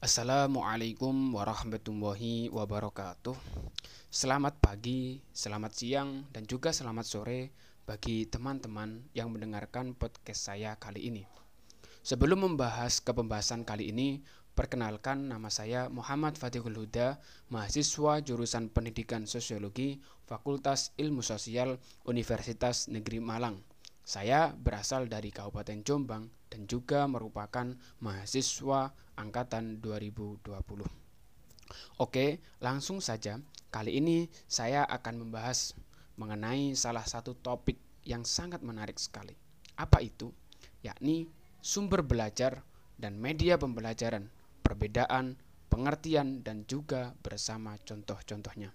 Assalamualaikum warahmatullahi wabarakatuh. Selamat pagi, selamat siang, dan juga selamat sore bagi teman-teman yang mendengarkan podcast saya kali ini. Sebelum membahas ke pembahasan kali ini, perkenalkan nama saya Muhammad Fatihul Huda, mahasiswa jurusan Pendidikan Sosiologi, Fakultas Ilmu Sosial, Universitas Negeri Malang. Saya berasal dari Kabupaten Jombang dan juga merupakan mahasiswa angkatan 2020. Oke, langsung saja. Kali ini saya akan membahas mengenai salah satu topik yang sangat menarik sekali. Apa itu? Yakni sumber belajar dan media pembelajaran, perbedaan, pengertian, dan juga bersama contoh-contohnya.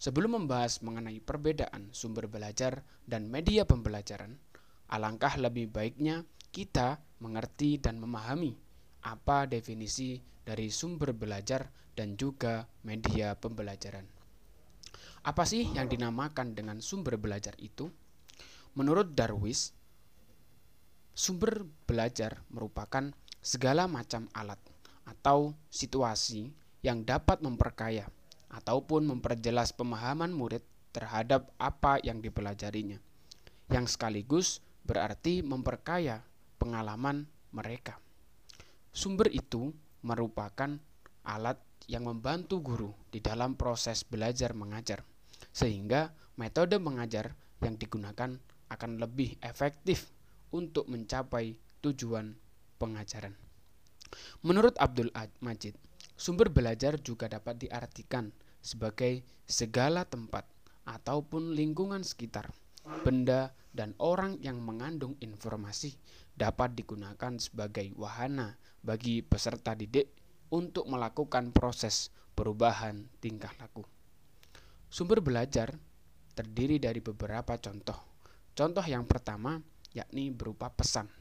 Sebelum membahas mengenai perbedaan sumber belajar dan media pembelajaran, alangkah lebih baiknya kita mengerti dan memahami apa definisi dari sumber belajar dan juga media pembelajaran. Apa sih yang dinamakan dengan sumber belajar itu? Menurut Darwis, sumber belajar merupakan segala macam alat atau situasi yang dapat memperkaya ataupun memperjelas pemahaman murid terhadap apa yang dipelajarinya, yang sekaligus berarti memperkaya pengalaman mereka. Sumber itu merupakan alat yang membantu guru di dalam proses belajar mengajar, sehingga metode mengajar yang digunakan akan lebih efektif untuk mencapai tujuan pengajaran. Menurut Abdul Majid, sumber belajar juga dapat diartikan sebagai segala tempat ataupun lingkungan sekitar, benda, dan orang yang mengandung informasi dapat digunakan sebagai wahana bagi peserta didik untuk melakukan proses perubahan tingkah laku. Sumber belajar terdiri dari beberapa contoh. Contoh yang pertama yakni berupa pesan.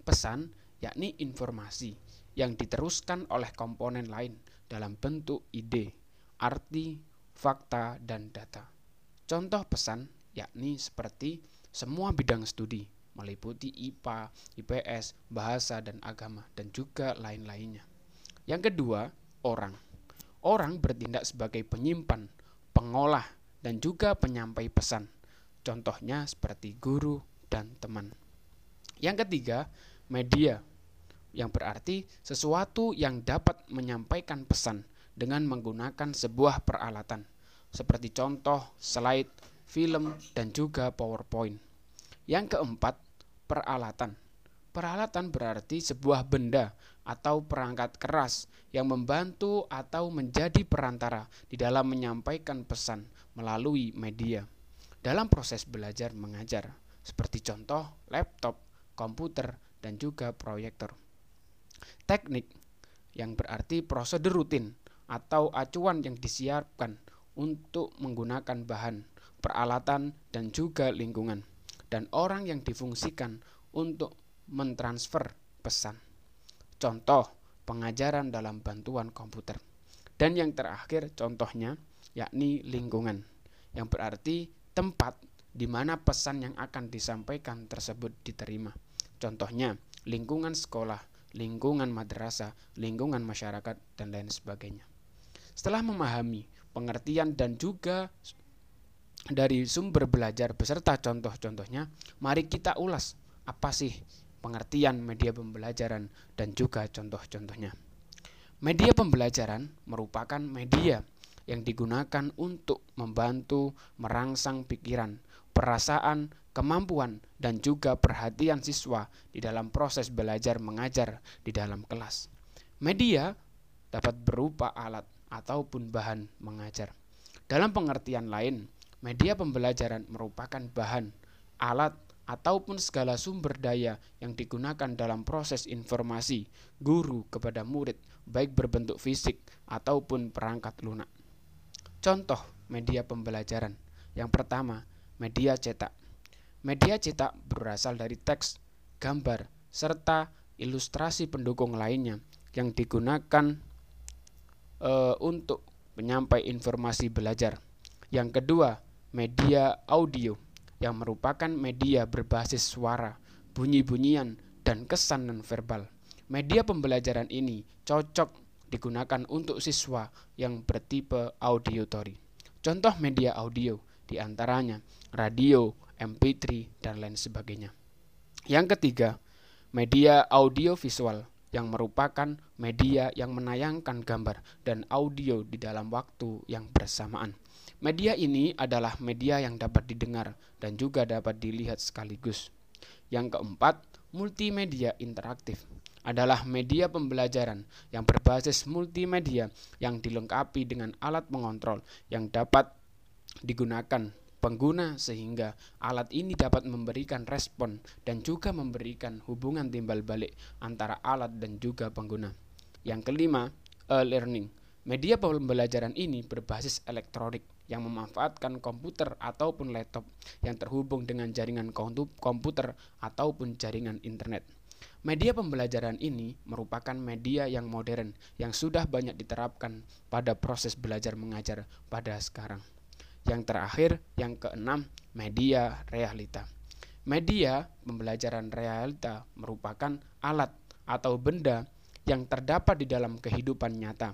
Pesan yakni informasi yang diteruskan oleh komponen lain dalam bentuk ide, arti, fakta, dan data. Contoh pesan yakni seperti semua bidang studi, meliputi IPA, IPS, bahasa dan agama dan juga lain-lainnya. Yang kedua, orang. Orang bertindak sebagai penyimpan, pengolah dan juga penyampai pesan. Contohnya seperti guru dan teman. Yang ketiga, media yang berarti sesuatu yang dapat menyampaikan pesan dengan menggunakan sebuah peralatan seperti contoh slide, film, dan juga PowerPoint. Yang keempat, peralatan. Peralatan berarti sebuah benda atau perangkat keras yang membantu atau menjadi perantara di dalam menyampaikan pesan melalui media dalam proses belajar mengajar, seperti contoh laptop, komputer, dan juga proyektor. Teknik yang berarti prosedur rutin atau acuan yang disiapkan untuk menggunakan bahan, peralatan, dan juga lingkungan dan orang yang difungsikan untuk mentransfer pesan. Contoh, pengajaran dalam bantuan komputer. Dan yang terakhir contohnya yakni lingkungan, yang berarti tempat di mana pesan yang akan disampaikan tersebut diterima. Contohnya, lingkungan sekolah, lingkungan madrasah, lingkungan masyarakat, dan lain sebagainya. Setelah memahami pengertian dan juga dari sumber belajar beserta contoh-contohnya, mari kita ulas apa sih pengertian media pembelajaran dan juga contoh-contohnya. Media pembelajaran merupakan media yang digunakan untuk membantu merangsang pikiran, perasaan, kemampuan, dan juga perhatian siswa di dalam proses belajar mengajar di dalam kelas. Media dapat berupa alat ataupun bahan mengajar. Dalam pengertian lain, Media pembelajaran merupakan bahan, alat, ataupun segala sumber daya yang digunakan dalam proses informasi guru kepada murid, baik berbentuk fisik ataupun perangkat lunak. Contoh media pembelajaran. Yang pertama, media cetak. Media cetak berasal dari teks, gambar, serta ilustrasi pendukung lainnya yang digunakan e, untuk menyampai informasi belajar. Yang kedua, media audio yang merupakan media berbasis suara, bunyi-bunyian, dan kesan non verbal. Media pembelajaran ini cocok digunakan untuk siswa yang bertipe auditory. Contoh media audio di antaranya radio, MP3, dan lain sebagainya. Yang ketiga, media audio visual yang merupakan media yang menayangkan gambar dan audio di dalam waktu yang bersamaan. Media ini adalah media yang dapat didengar dan juga dapat dilihat sekaligus. Yang keempat, multimedia interaktif adalah media pembelajaran yang berbasis multimedia yang dilengkapi dengan alat mengontrol yang dapat digunakan pengguna sehingga alat ini dapat memberikan respon dan juga memberikan hubungan timbal balik antara alat dan juga pengguna. Yang kelima, e-learning. Media pembelajaran ini berbasis elektronik yang memanfaatkan komputer ataupun laptop yang terhubung dengan jaringan komputer ataupun jaringan internet. Media pembelajaran ini merupakan media yang modern yang sudah banyak diterapkan pada proses belajar mengajar pada sekarang. Yang terakhir, yang keenam, media realita. Media pembelajaran realita merupakan alat atau benda yang terdapat di dalam kehidupan nyata.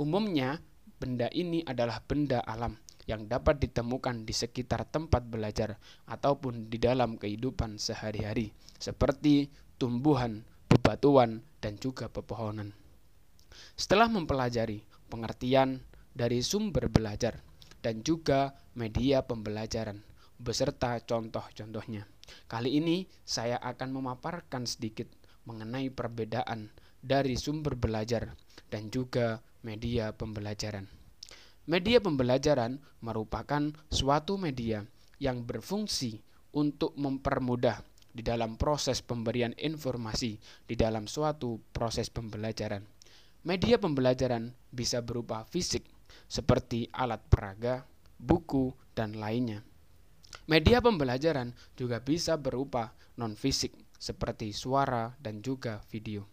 Umumnya, benda ini adalah benda alam yang dapat ditemukan di sekitar tempat belajar ataupun di dalam kehidupan sehari-hari, seperti tumbuhan, bebatuan, dan juga pepohonan. Setelah mempelajari pengertian dari sumber belajar dan juga media pembelajaran beserta contoh-contohnya. Kali ini saya akan memaparkan sedikit mengenai perbedaan dari sumber belajar dan juga media pembelajaran. Media pembelajaran merupakan suatu media yang berfungsi untuk mempermudah di dalam proses pemberian informasi di dalam suatu proses pembelajaran. Media pembelajaran bisa berupa fisik seperti alat peraga, buku, dan lainnya. Media pembelajaran juga bisa berupa non-fisik seperti suara dan juga video.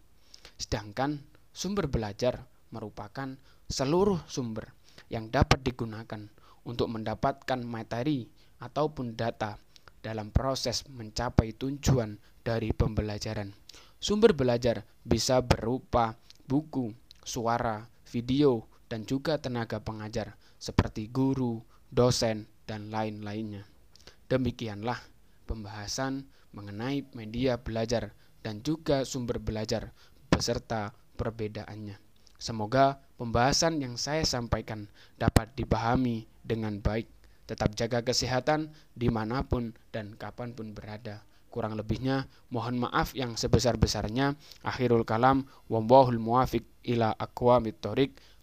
Sedangkan sumber belajar merupakan seluruh sumber yang dapat digunakan untuk mendapatkan materi ataupun data dalam proses mencapai tujuan dari pembelajaran. Sumber belajar bisa berupa buku, suara, video, dan juga tenaga pengajar seperti guru, dosen, dan lain-lainnya. Demikianlah pembahasan mengenai media belajar dan juga sumber belajar beserta perbedaannya. Semoga pembahasan yang saya sampaikan dapat dipahami dengan baik. Tetap jaga kesehatan di mana pun dan kapan pun berada. Kurang lebihnya mohon maaf yang sebesar-besarnya. Akhirul kalam wallahul muwafiq ila aqwamit thoriq.